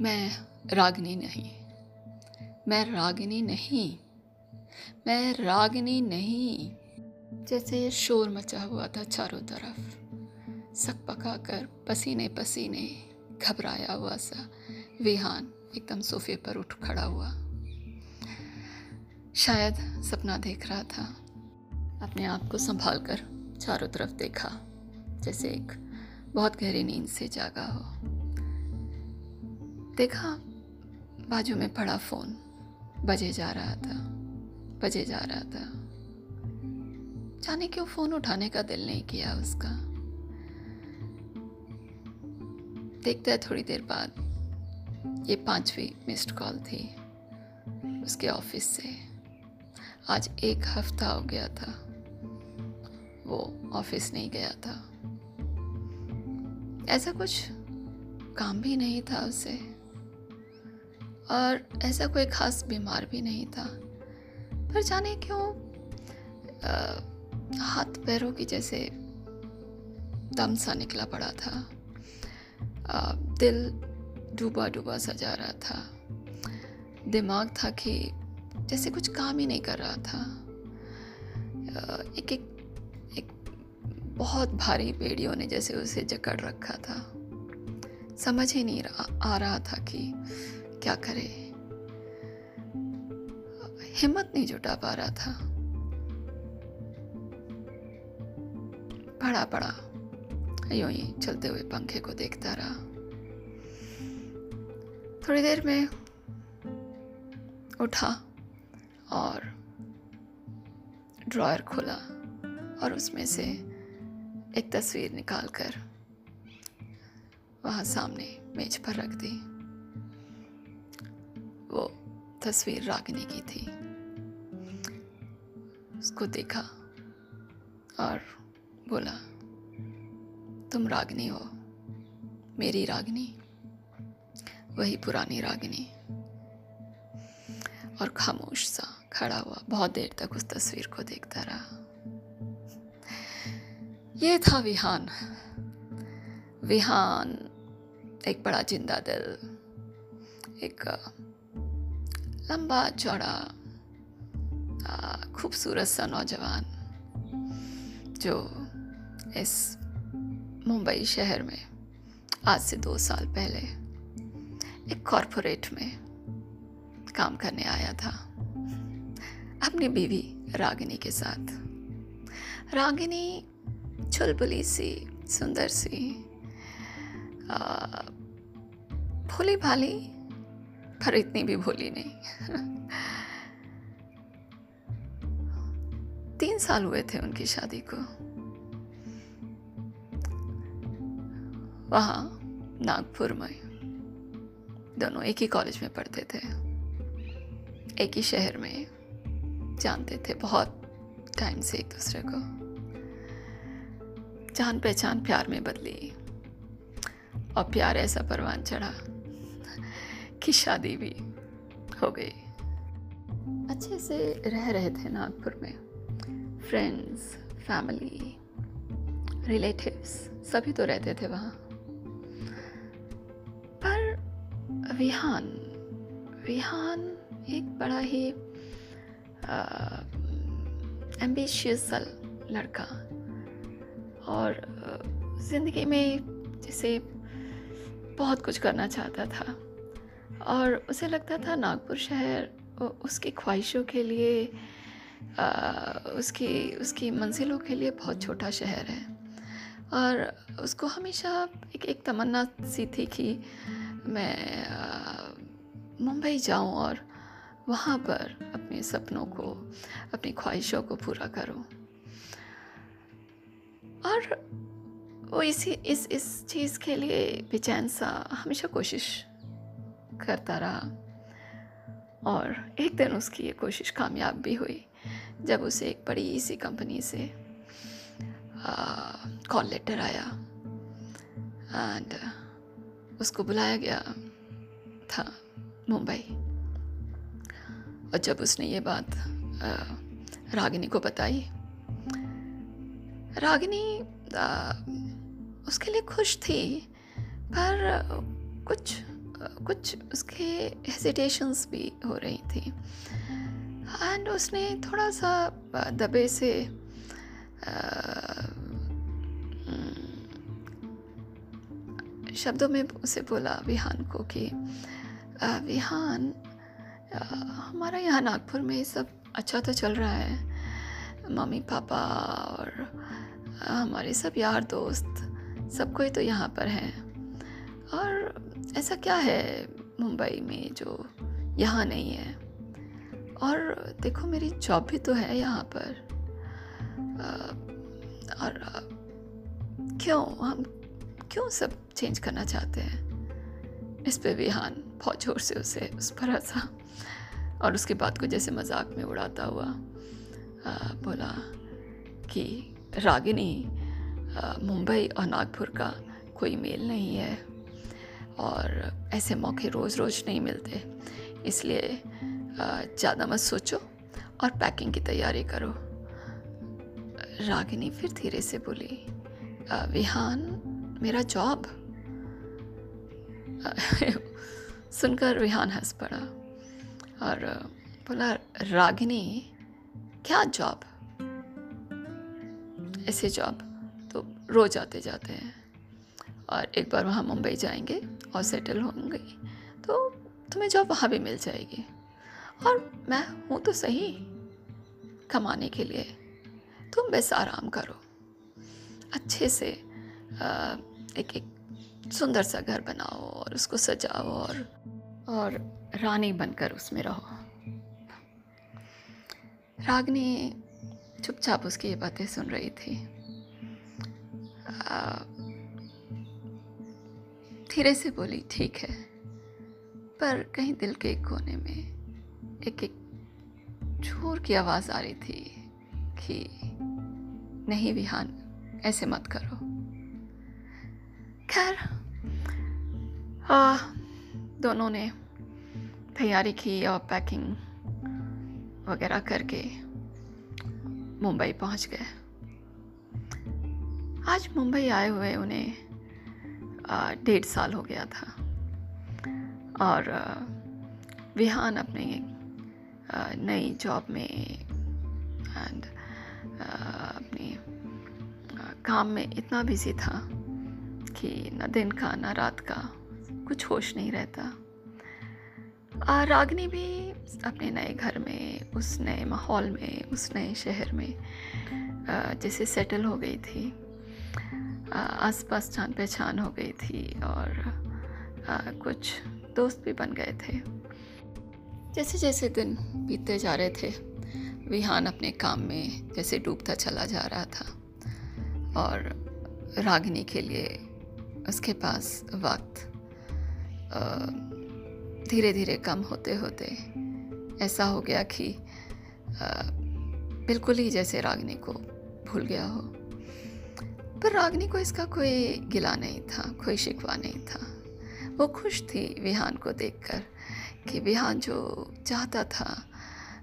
मैं रागनी नहीं। मैं रागनी नहीं। मैं रागनी नहीं। जैसे शोर मचा हुआ था चारों तरफ़। सक पका कर पसीने पसीने, घबराया हुआ सा विहान एकदम सोफे पर उठ खड़ा हुआ। शायद सपना देख रहा था। अपने आप को संभाल कर चारों तरफ़ देखा, जैसे एक बहुत गहरी नींद से जागा हो। देखा, बाजू में पड़ा फ़ोन। बजे जा रहा था, बजे जा रहा था। जाने क्यों फ़ोन उठाने का दिल नहीं किया उसका। देखता है थोड़ी देर बाद, ये पांचवी मिस्ड कॉल थी, उसके ऑफ़िस से। आज एक हफ़्ता हो गया था, वो ऑफ़िस नहीं गया था। ऐसा कुछ काम भी नहीं था उसे। और ऐसा कोई खास बीमार भी नहीं था। पर जाने क्यों आ, हाथ पैरों की जैसे दम सा निकला पड़ा था। आ, दिल डूबा डूबा सा जा रहा था। दिमाग था कि जैसे कुछ काम ही नहीं कर रहा था। एक एक एक बहुत भारी बेड़ियों ने जैसे उसे जकड़ रखा था। समझ ही नहीं आ रहा था कि क्या करे? हिम्मत नहीं जुटा पा रहा था। पड़ा पड़ा। यूँ ही चलते हुए पंखे को देखता रहा। थोड़ी देर में उठा और ड्रॉयर खोला और उसमें से एक तस्वीर निकाल कर वहाँ सामने मेज पर रख दी। वो तस्वीर रागिनी की थी। उसको देखा और बोला, तुम रागिनी हो, मेरी रागिनी, वही पुरानी रागिनी। और खामोश सा खड़ा हुआ, बहुत देर तक उस तस्वीर को देखता रहा। ये था विहान। विहान एक बड़ा ज़िंदा दिल, एक लंबा, चौड़ा खूबसूरत सा नौजवान जो इस मुंबई शहर में आज से दो साल पहले एक कॉरपोरेट में काम करने आया था। अपनी बीवी रागिनी के साथ। रागिनी चुलबुली सी, सुंदर सी भोली भाली पर इतनी भी भोली नहीं। तीन साल हुए थे उनकी शादी को। वहाँ, नागपुर में, दोनों एक ही कॉलेज में पढ़ते थे। एक ही शहर में जानते थे बहुत टाइम से एक दूसरे को। जान पहचान प्यार में बदली और प्यार ऐसा परवान चढ़ा। कि शादी भी हो गई। अच्छे से रह रहे थे नागपुर में। फ्रेंड्स फैमिली रिलेटिव्स सभी तो रहते थे वहाँ। पर विहान विहान एक बड़ा ही एम्बिशियस लड़का। और ज़िंदगी में जैसे बहुत कुछ करना चाहता था। और उसे लगता था नागपुर शहर उसकी ख्वाहिशों के लिए उसकी उसकी मंजिलों के लिए बहुत छोटा शहर है। और उसको हमेशा एक एक तमन्ना सी थी कि मैं मुंबई जाऊँ और वहाँ पर अपने सपनों को, अपनी ख्वाहिशों को पूरा करो। और वो इसी, इस इस चीज़ के लिए बेचैन सा हमेशा कोशिश करता रहा। और एक दिन उसकी ये कोशिश कामयाब भी हुई जब उसे एक बड़ी सी कंपनी से कॉल लेटर आया। एंड उसको बुलाया गया था मुंबई। और जब उसने ये बात आ, रागिनी को बताई रागिनी आ, उसके लिए खुश थी पर कुछ कुछ उसके हेजिटेशंस भी हो रही थी। एंड उसने थोड़ा सा दबे से शब्दों में उसे बोला विहान को कि विहान हमारा यहाँ नागपुर में सब अच्छा तो चल रहा है। मम्मी, पापा और हमारे सब यार दोस्त, सब कोई तो यहाँ पर हैं। और ऐसा क्या है मुंबई में जो यहाँ नहीं है? और देखो मेरी जॉब भी तो है यहाँ पर। और क्यों हम क्यों सब चेंज करना चाहते हैं? इस पे विहान बहुत ज़ोर से उसे उस पर हंसा। और उसकी बात को जैसे मज़ाक में उड़ाता हुआ आ, बोला कि रागिनी मुंबई और नागपुर का कोई मेल नहीं है। और ऐसे मौके रोज़ रोज़ नहीं मिलते। इसलिए ज़्यादा मत सोचो और पैकिंग की तैयारी करो। रागिनी फिर धीरे से बोली विहान, मेरा जॉब सुनकर विहान हंस पड़ा और बोला, रागिनी, क्या जॉब ऐसे जॉब तो रोज आते जाते हैं। और एक बार वहाँ मुंबई जाएँगे और सेटल होंगे। तो तुम्हें जॉब वहाँ भी मिल जाएगी। और मैं हूँ तो सही, कमाने के लिए। तुम बस आराम करो। अच्छे से एक एक सुंदर सा घर बनाओ और उसको सजाओ और और रानी बनकर उसमें रहो। रागनी चुपचाप उसकी ये बातें सुन रही थी। धीरे से बोली, ठीक है। पर कहीं दिल के कोने में एक एक छोर की आवाज़ आ रही थी कि, नहीं विहान, ऐसे मत करो। खैर दोनों ने तैयारी की और पैकिंग वगैरह करके मुंबई पहुँच गए। आज मुंबई आए हुए उन्हें डेढ़ साल हो गया था। और विहान अपने नई जॉब में एंड अपने काम में इतना बिज़ी था कि न दिन का, न रात का कुछ होश नहीं रहता। रागनी भी अपने नए घर में, उस नए माहौल में, उस नए शहर में जैसे सेटल हो गई थी। आसपास जान पहचान हो गई थी और कुछ दोस्त भी बन गए थे। जैसे जैसे दिन बीतते जा रहे थे, विहान अपने काम में जैसे डूबता चला जा रहा था और रागिनी के लिए उसके पास वक्त धीरे धीरे कम होते होते ऐसा हो गया कि बिल्कुल ही जैसे रागनी को भूल गया हो। पर रागनी को इसका कोई गिला नहीं था, कोई शिकवा नहीं था। वो खुश थी विहान को देखकर कि विहान जो चाहता था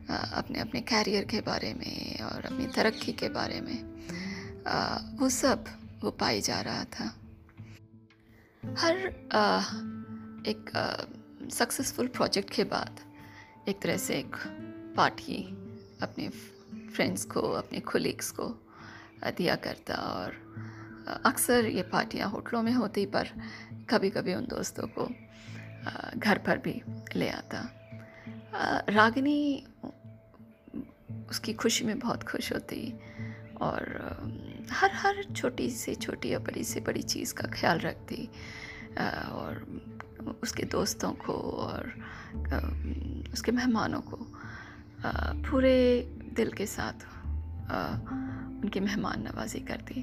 अपने अपने कैरियर के बारे में और अपनी तरक्की के बारे में वो सब वो पाई जा रहा था। हर एक सक्सेसफुल प्रोजेक्ट के बाद एक तरह से एक पार्टी अपने फ्रेंड्स को, अपने कोलीग्स को दिया करता और अक्सर ये पार्टियाँ होटलों में होती, पर कभी कभी उन दोस्तों को घर पर भी ले आता। रागिनी उसकी खुशी में बहुत खुश होती और हर हर छोटी से छोटी या बड़ी से बड़ी चीज़ का ख्याल रखती। और उसके दोस्तों को और उसके मेहमानों को पूरे दिल के साथ उनकी मेहमान नवाजी करती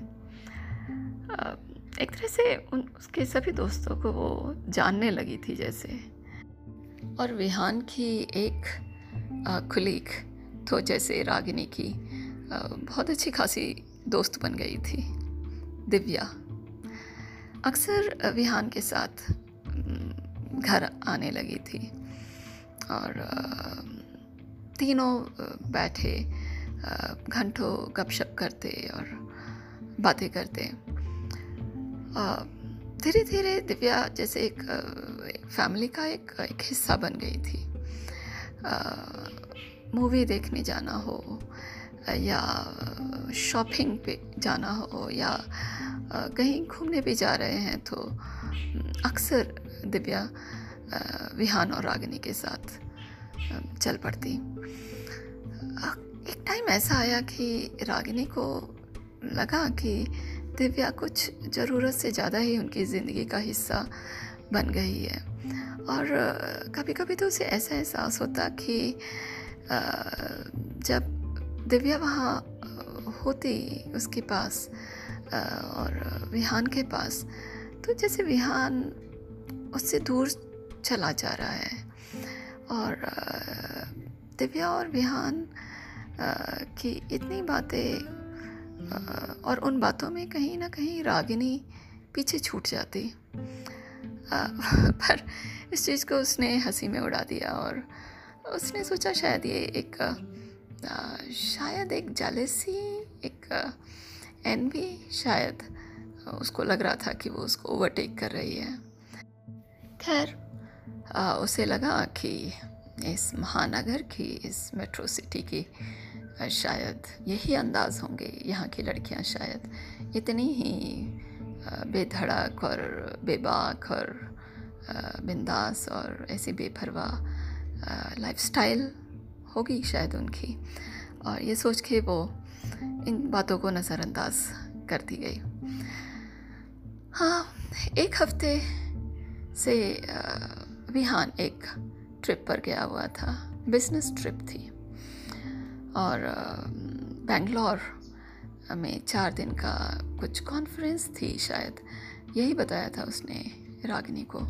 एक तरह से उन, उसके सभी दोस्तों को वो जानने लगी थी जैसे। और विहान की एक खुलीक तो जैसे रागिनी की बहुत अच्छी खासी दोस्त बन गई थी, दिव्या। अक्सर विहान के साथ घर आने लगी थी। और तीनों बैठे घंटों गपशप करते और बातें करते। धीरे धीरे दिव्या जैसे एक फैमिली का एक, एक हिस्सा बन गई थी। मूवी देखने जाना हो या शॉपिंग पे जाना हो या कहीं घूमने भी जा रहे हैं तो अक्सर दिव्या विहान और रागिनी के साथ चल पड़ती। टाइम ऐसा आया कि रागिनी को लगा कि दिव्या कुछ ज़रूरत से ज़्यादा ही उनकी ज़िंदगी का हिस्सा बन गई है। और कभी कभी तो उसे ऐसा एहसास होता कि जब दिव्या वहाँ होती उसके पास और विहान के पास तो जैसे विहान उससे दूर चला जा रहा है। और दिव्या और विहान की इतनी बातें और उन बातों में कहीं ना कहीं रागिनी पीछे छूट जाती। पर इस चीज़ को उसने हँसी में उड़ा दिया और उसने सोचा शायद ये एक शायद एक जालसी एक एन भी शायद उसको लग रहा था कि वो उसको ओवरटेक कर रही है। खैर उसे लगा कि इस महानगर की, इस मेट्रो सिटी की शायद यही अंदाज होंगे यहाँ की लड़कियाँ शायद। इतनी ही बेधड़क और बेबाक और बिंदास और ऐसी बेपरवाह लाइफस्टाइल होगी शायद उनकी। और ये सोच के वो इन बातों को नज़रअंदाज कर दी गई। हाँ एक हफ़्ते से विहान एक ट्रिप पर गया हुआ था। बिज़नेस ट्रिप थी। और बेंगलोर में चार दिन का कुछ कॉन्फ्रेंस थी शायद। यही बताया था उसने रागिनी को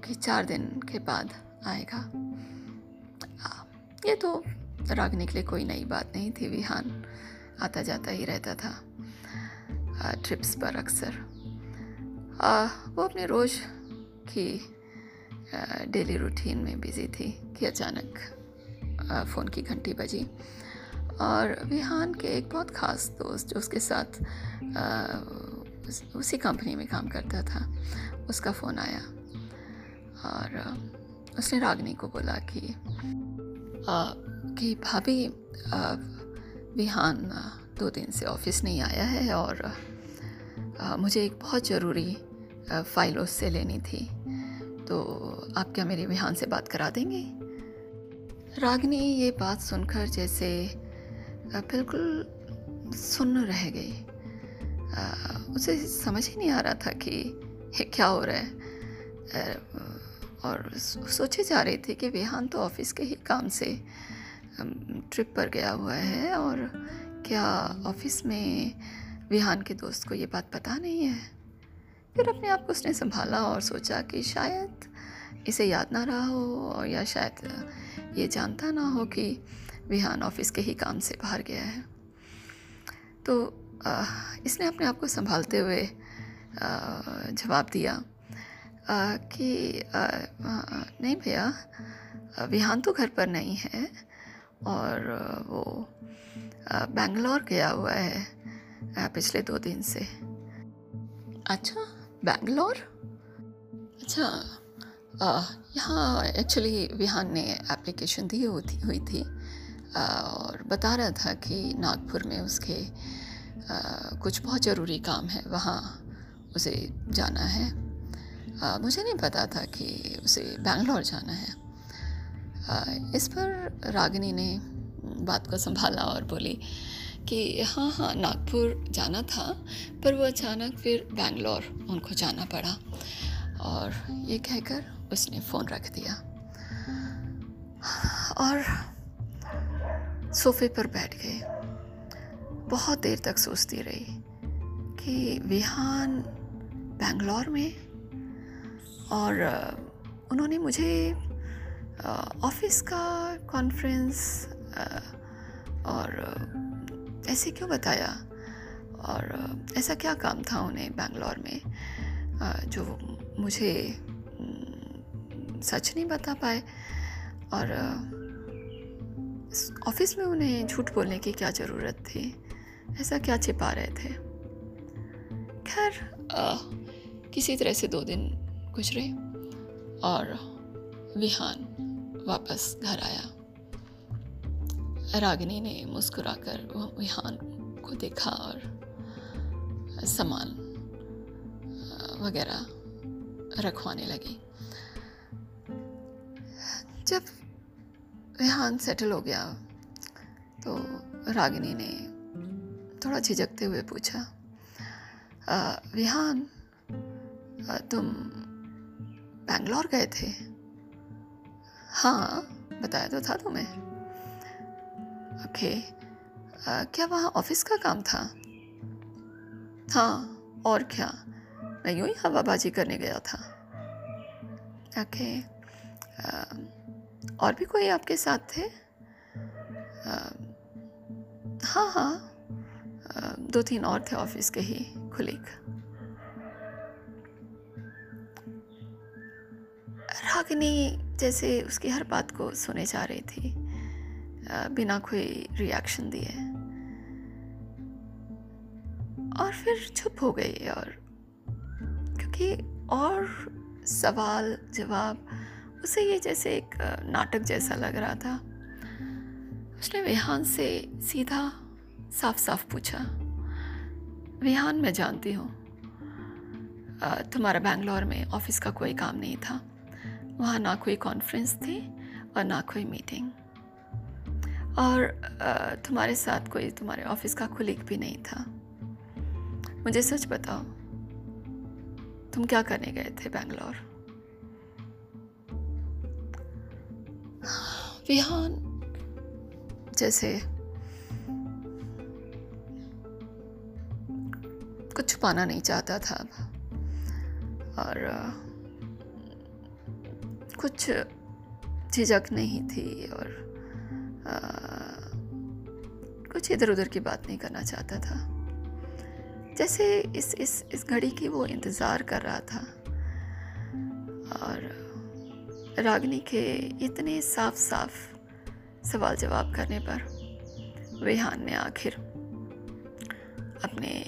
कि चार दिन के बाद आएगा। ये तो रागिनी के लिए कोई नई बात नहीं थी, विहान आता जाता ही रहता था ट्रिप्स पर अक्सर। वो अपने रोज़ की डेली रूटीन में बिज़ी थी कि अचानक फ़ोन की घंटी बजी। और विहान के एक बहुत ख़ास दोस्त जो उसके साथ उसी कंपनी में काम करता था, उसका फ़ोन आया। और उसने रागनी को बोला कि कि भाभी विहान दो दिन से ऑफ़िस नहीं आया है और मुझे एक बहुत ज़रूरी फ़ाइल उससे लेनी थी। तो आप क्या मेरे विहान से बात करा देंगे? रागनी ये बात सुनकर जैसे बिल्कुल सुन्न रह गई। उसे समझ ही नहीं आ रहा था कि ये क्या हो रहा है। और सोचे जा रही थी कि विहान तो ऑफ़िस के ही काम से ट्रिप पर गया हुआ है और क्या ऑफ़िस में विहान के दोस्त को ये बात पता नहीं है? फिर अपने आप को उसने संभाला और सोचा कि शायद इसे याद ना रहा हो या शायद ये जानता ना हो कि विहान ऑफ़िस के ही काम से बाहर गया है। तो आ, इसने अपने आप को संभालते हुए जवाब दिया आ, कि आ, नहीं भैया विहान तो घर पर नहीं है और वो बेंगलोर गया हुआ है पिछले दो दिन से। अच्छा बेंगलोर? अच्छा यहाँ एक्चुअली विहान ने एप्लीकेशन दी होती हुई थी। और बता रहा था कि नागपुर में उसके कुछ बहुत ज़रूरी काम है वहाँ उसे जाना है। आ, मुझे नहीं पता था कि उसे बेंगलोर जाना है। आ, इस पर रागिनी ने बात को संभाला और बोली कि हाँ हाँ नागपुर जाना था पर वो अचानक फिर बेंगलोर उनको जाना पड़ा। और ये कहकर उसने फ़ोन रख दिया। और सोफे पर बैठ गए बहुत देर तक सोचती रही कि विहान बेंगलोर में और उन्होंने मुझे ऑफ़िस का कॉन्फ्रेंस और ऐसे क्यों बताया? और ऐसा क्या काम था उन्हें बेंगलोर में जो मुझे सच नहीं बता पाए। और ऑफ़िस में उन्हें झूठ बोलने की क्या ज़रूरत थी? ऐसा क्या छिपा रहे थे? खैर किसी तरह से दो दिन गुजरे और विहान वापस घर आया। रागिनी ने मुस्कुराकर विहान को देखा और सामान वगैरह रखवाने लगी। जब रेहान सेटल हो गया तो रागिनी ने थोड़ा झिझकते हुए पूछा विहान तुम बैंगलोर गए थे? हाँ बताया तो था तुम्हें। ओके क्या वहाँ ऑफ़िस का काम था? हाँ और क्या, मैं यूँ ही हवाबाजी करने गया था। ओके और भी कोई आपके साथ थे? हाँ हाँ। दो तीन और थे ऑफ़िस के ही खुलीग रागिनी जैसे उसकी हर बात को सुने जा रही थी। बिना कोई रिएक्शन दिए। और फिर चुप हो गई और क्योंकि और सवाल, जवाब उसे ये जैसे एक नाटक जैसा लग रहा था। उसने विहान से सीधा साफ़ साफ़ पूछा, विहान, मैं जानती हूँ तुम्हारा बैंगलोर में ऑफ़िस का कोई काम नहीं था। वहाँ ना कोई कॉन्फ्रेंस थी और ना कोई मीटिंग और तुम्हारे साथ कोई तुम्हारे ऑफ़िस का कुलीग भी नहीं था। मुझे सच बताओ, तुम क्या करने गए थे बैंगलोर? विहान, जैसे कुछ छुपाना नहीं चाहता था और, कुछ झिझक नहीं थी और कुछ इधर उधर की बात नहीं करना चाहता था। जैसे इस इस इस घड़ी की वो इंतज़ार कर रहा था। और रागनी के इतने साफ़ साफ़ सवाल जवाब करने पर विहान ने आखिर अपने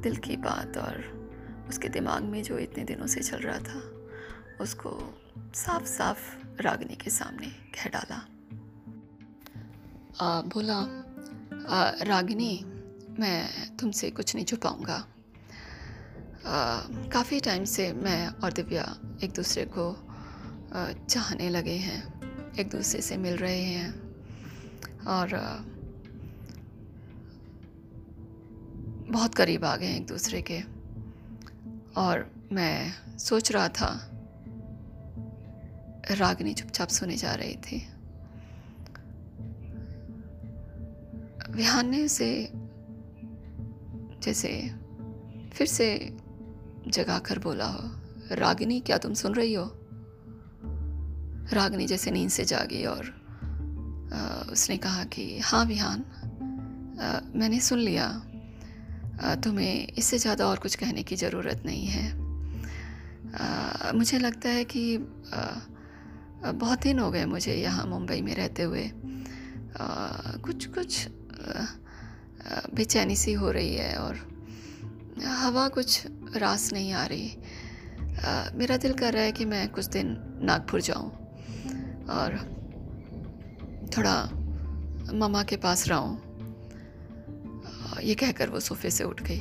दिल की बात और उसके दिमाग में जो इतने दिनों से चल रहा था उसको साफ़ साफ़ रागनी के सामने कह डाला। आ, बोला आ, रागिनी मैं तुमसे कुछ नहीं छुपाऊँगा। काफ़ी टाइम से मैं और दिव्या एक दूसरे को चाहने लगे हैं, एक दूसरे से मिल रहे हैं और बहुत करीब आ गए हैं एक दूसरे के। और मैं सोच रहा था, रागिनी चुपचाप सुने जा रही थी। विहान ने उसे, जैसे फिर से जगा कर बोला हो, रागिनी, क्या तुम सुन रही हो? रागिनी जैसे नींद से जागी और आ, उसने कहा कि हाँ विहान मैंने सुन लिया। तुम्हें इससे ज़्यादा और कुछ कहने की ज़रूरत नहीं है। आ, मुझे लगता है कि आ, बहुत दिन हो गए मुझे यहाँ मुंबई में रहते हुए। आ, कुछ कुछ बेचैनी सी हो रही है और हवा कुछ रास नहीं आ रही। आ, मेरा दिल कर रहा है कि मैं कुछ दिन नागपुर जाऊँ। और थोड़ा ममा के पास रहूँ ये कहकर वो सोफे से उठ गई।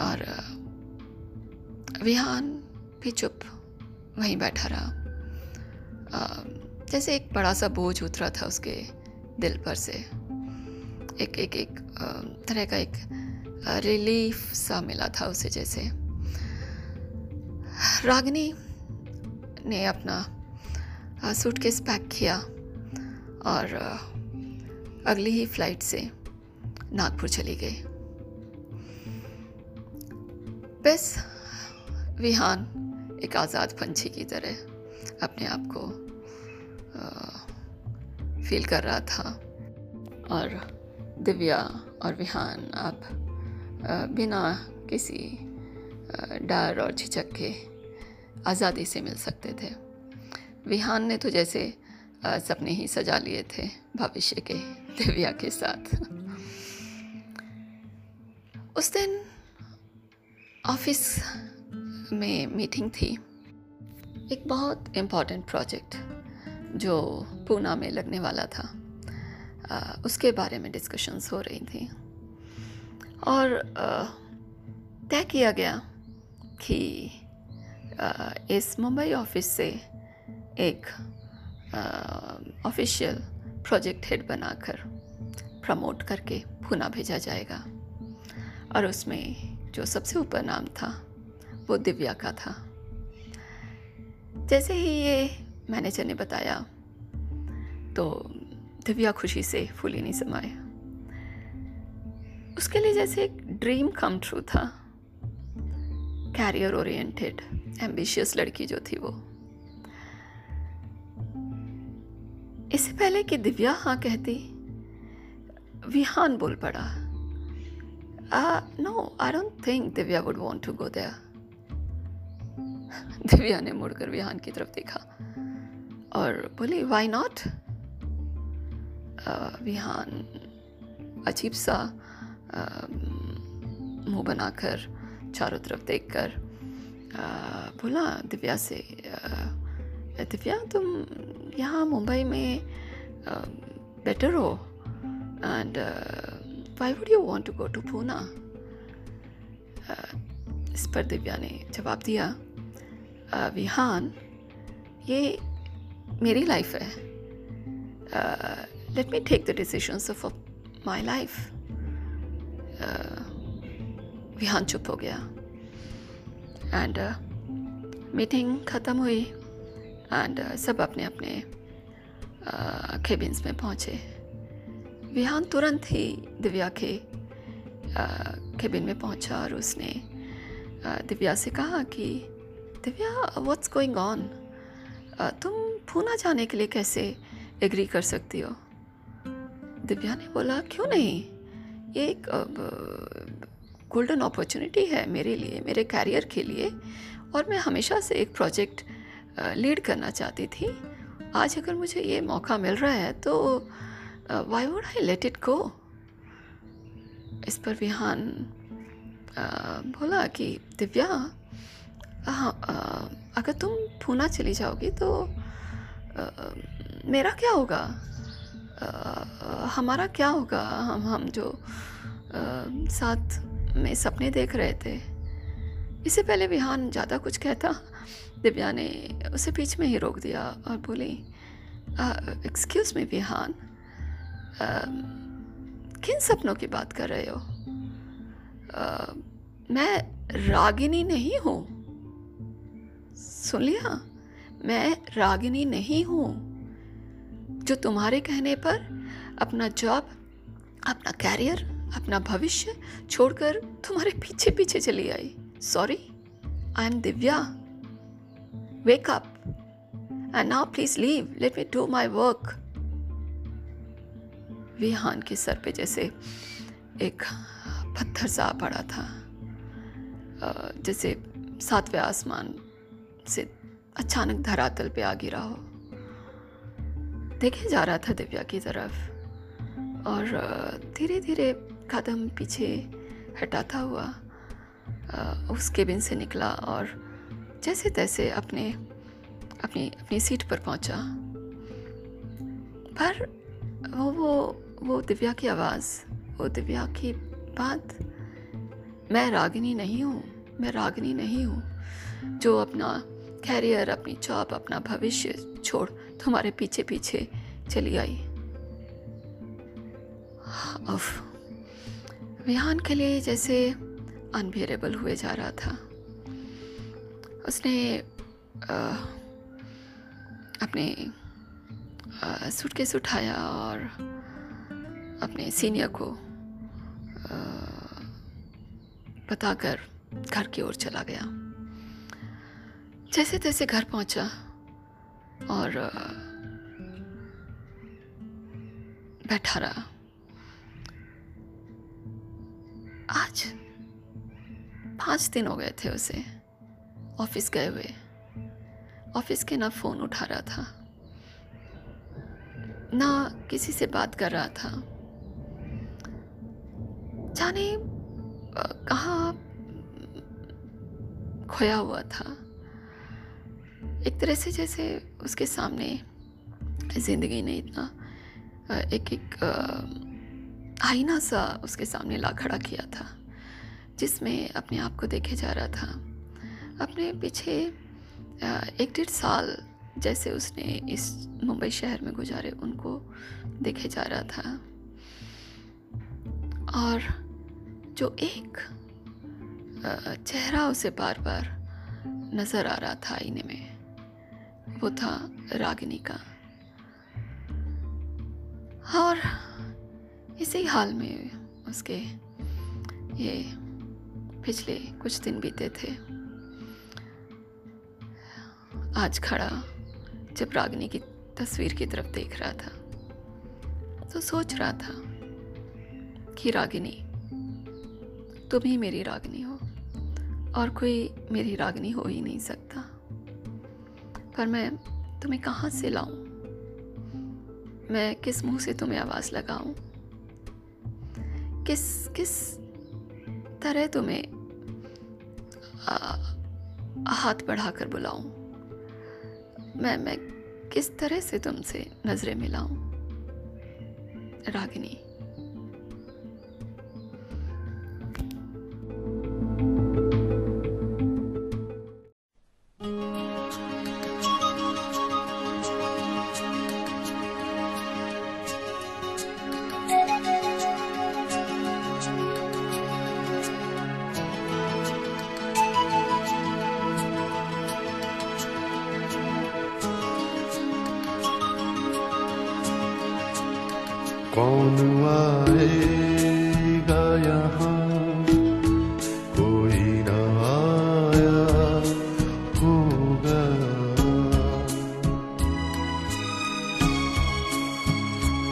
और विहान भी चुप वहीं बैठा रहा। जैसे एक बड़ा सा बोझ उतरा था उसके दिल पर से। एक एक एक तरह का एक रिलीफ सा मिला था उसे जैसे। रागनी ने अपना सूटकेस पैक किया और अगली ही फ़्लाइट से नागपुर चली गई। बस, विहान एक आज़ाद पंछी की तरह अपने आप को फील कर रहा था। और दिव्या और विहान आप बिना किसी डर और झिझक के आज़ादी से मिल सकते थे। विहान ने तो जैसे सपने ही सजा लिए थे भविष्य के दिव्या के साथ। उस दिन ऑफ़िस में मीटिंग थी। एक बहुत इंपॉर्टेंट प्रोजेक्ट जो पूना में लगने वाला था। आ, उसके बारे में डिस्कशंस हो रही थी। और तय किया गया कि आ, इस मुंबई ऑफ़िस से एक ऑफिशियल प्रोजेक्ट हेड बनाकर प्रमोट करके पुना भेजा जाएगा। और उसमें जो सबसे ऊपर नाम था, वो दिव्या का था। जैसे ही ये मैनेजर ने बताया तो दिव्या खुशी से फूली नहीं समाया। उसके लिए जैसे एक ड्रीम कम ट्रू था। कैरियर ओरिएंटेड एम्बिशियस लड़की जो थी वो। इससे पहले कि दिव्या हाँ कहती, विहान बोल पड़ा। No I don't think Divya would want to go there Divya ने मुड़कर विहान की तरफ़ देखा और बोली वाई नॉट विहान अजीब सा मुँह बनाकर चारों तरफ़ देखकर बोला, दिव्या से दिव्या, तुम यहाँ मुंबई में बेटर हो? And why would you want to go to Poona इस पर दिव्या ने जवाब दिया विहान, ये मेरी लाइफ है। Let me take the decisions of my life Vihaan चुप हो गया। एंड मीटिंग ख़त्म हुई। एंड uh, सब अपने अपने केबिन्स uh, में पहुँचे। विहान तुरंत ही दिव्या के केबिन uh, में पहुँचा और उसने दिव्या से कहा कि दिव्या व्हाट्स गोइंग ऑन तुम पूना जाने के लिए कैसे एग्री कर सकती हो? दिव्या ने बोला क्यों नहीं? ये एक गोल्डन अपॉर्चुनिटी है मेरे लिए मेरे कैरियर के लिए और मैं हमेशा से एक प्रोजेक्ट लीड करना चाहती थी। आज अगर मुझे ये मौका मिल रहा है तो why would I let it go इस पर विहान बोला कि दिव्या हाँ अगर तुम पूना चली जाओगी तो आ, मेरा क्या होगा? आ, हमारा क्या होगा? हम हम जो आ, साथ में सपने देख रहे थे। इससे पहले विहान ज़्यादा कुछ कहता दिव्या ने उसे बीच में ही रोक दिया और बोली एक्सक्यूज़ मी विहान किन सपनों की बात कर रहे हो? आ, मैं रागिनी नहीं हूँ। सुन लिया मैं रागिनी नहीं हूँ जो तुम्हारे कहने पर अपना जॉब अपना कैरियर अपना भविष्य छोड़कर तुम्हारे पीछे पीछे चली आई। Sorry I am Divya Wake up. And now please leave. Let me do my work. Vihaan के सर पे जैसे एक पत्थर सा पड़ा था जैसे सातवें आसमान से अचानक धरातल पे आ गिरा हो देखे जा रहा था दिव्या की तरफ़ और धीरे धीरे कदम पीछे हटाता हुआ उस केबिन से निकला और जैसे तैसे अपने, अपनी अपनी सीट पर पहुँचा। पर वो वो वो दिव्या की आवाज़, वो दिव्या की बात, मैं रागिनी नहीं हूँ, मैं रागिनी नहीं हूँ। जो अपना कैरियर अपनी जॉब अपना भविष्य छोड़ तुम्हारे पीछे पीछे चली आई। अफ विहान के लिए जैसे अनबियरेबल हुए जा रहा था। उसने आ, अपने सूटकेस उठाया और अपने सीनियर को बताकर घर की ओर चला गया। जैसे तैसे घर पहुँचा और बैठा रहा। आज पाँच दिन हो गए थे उसे। ऑफ़िस गए हुए। ऑफ़िस के ना फ़ोन उठा रहा था। ना किसी से बात कर रहा था। जाने कहाँ खोया हुआ था। एक तरह से जैसे उसके सामने ज़िंदगी ने इतना एक एक आईना सा उसके सामने ला खड़ा किया था, जिसमें अपने आप को देखे जा रहा था। अपने पीछे एक डेढ़ साल जैसे उसने इस मुंबई शहर में गुजारे, उनको देखे जा रहा था। और जो एक चेहरा उसे बार बार नज़र आ रहा था आईने में, वो था रागिनी का। और इसी हाल में उसके ये पिछले कुछ दिन बीते थे। आज खड़ा जब रागिनी की तस्वीर की तरफ़ देख रहा था तो सोच रहा था कि रागिनी तुम ही मेरी रागिनी हो और कोई मेरी रागिनी हो ही नहीं सकता। पर मैं तुम्हें कहाँ से लाऊं? मैं किस मुँह से तुम्हें आवाज़ लगाऊँ? किस किस तरह तुम्हें आ, हाथ बढ़ाकर बुलाऊं? मैं मैं किस तरह से तुमसे नज़रें मिलाऊं? रागिनी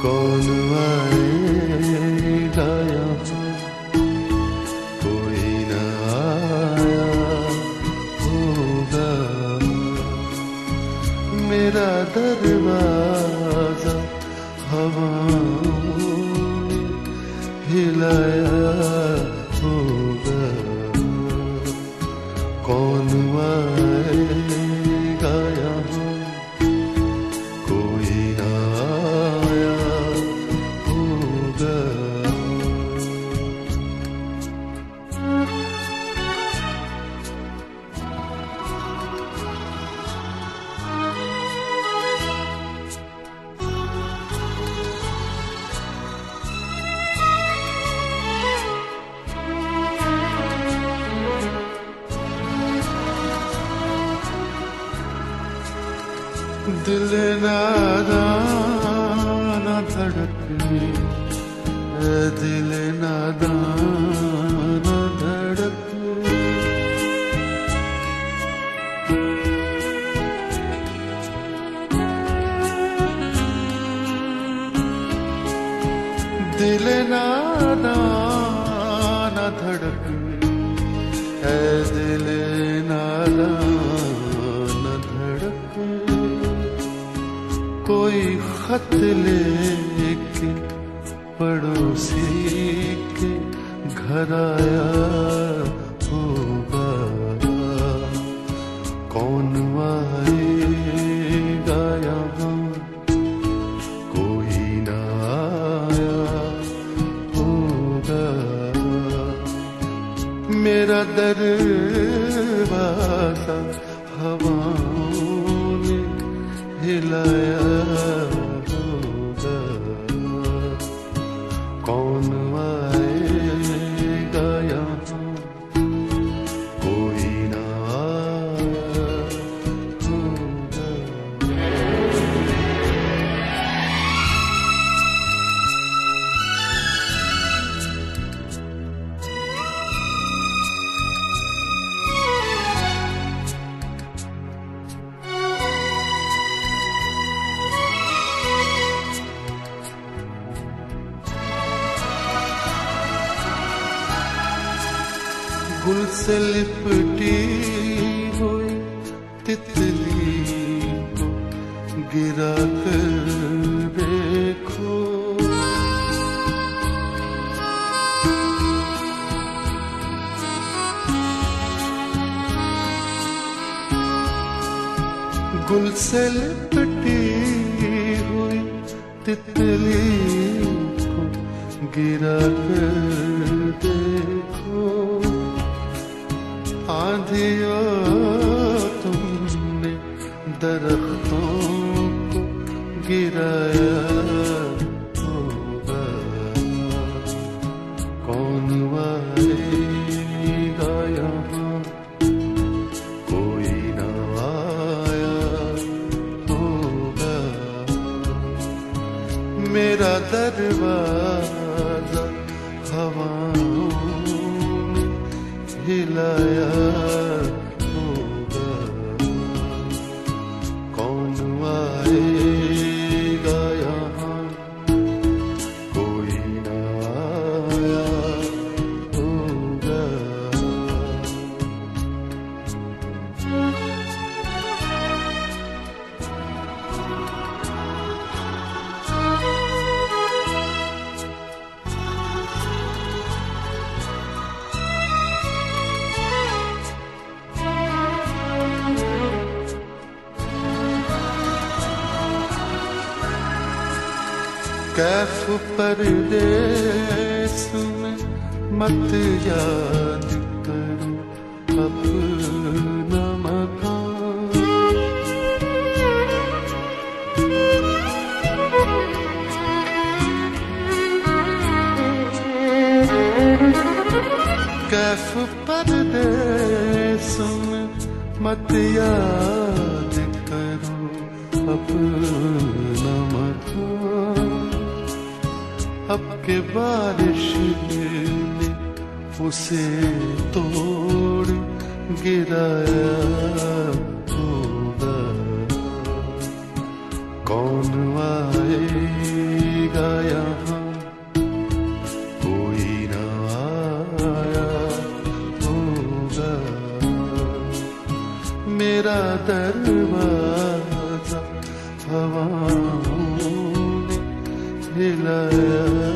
कौन आएगा कोई न आया होगा। मेरा दरवाज़ा कौन आंधिया तुमने दरख्तों को गिराया। कैफ परदेस में मत याद करो अपना कैफ परदेस में मत याद करो अपना के बारिश ने उसे तोड़ गिराया होगा। कौन आएगा यहाँ? कोई न आया होगा। मेरा दरवाज़ा हवाओं ने हिलाया।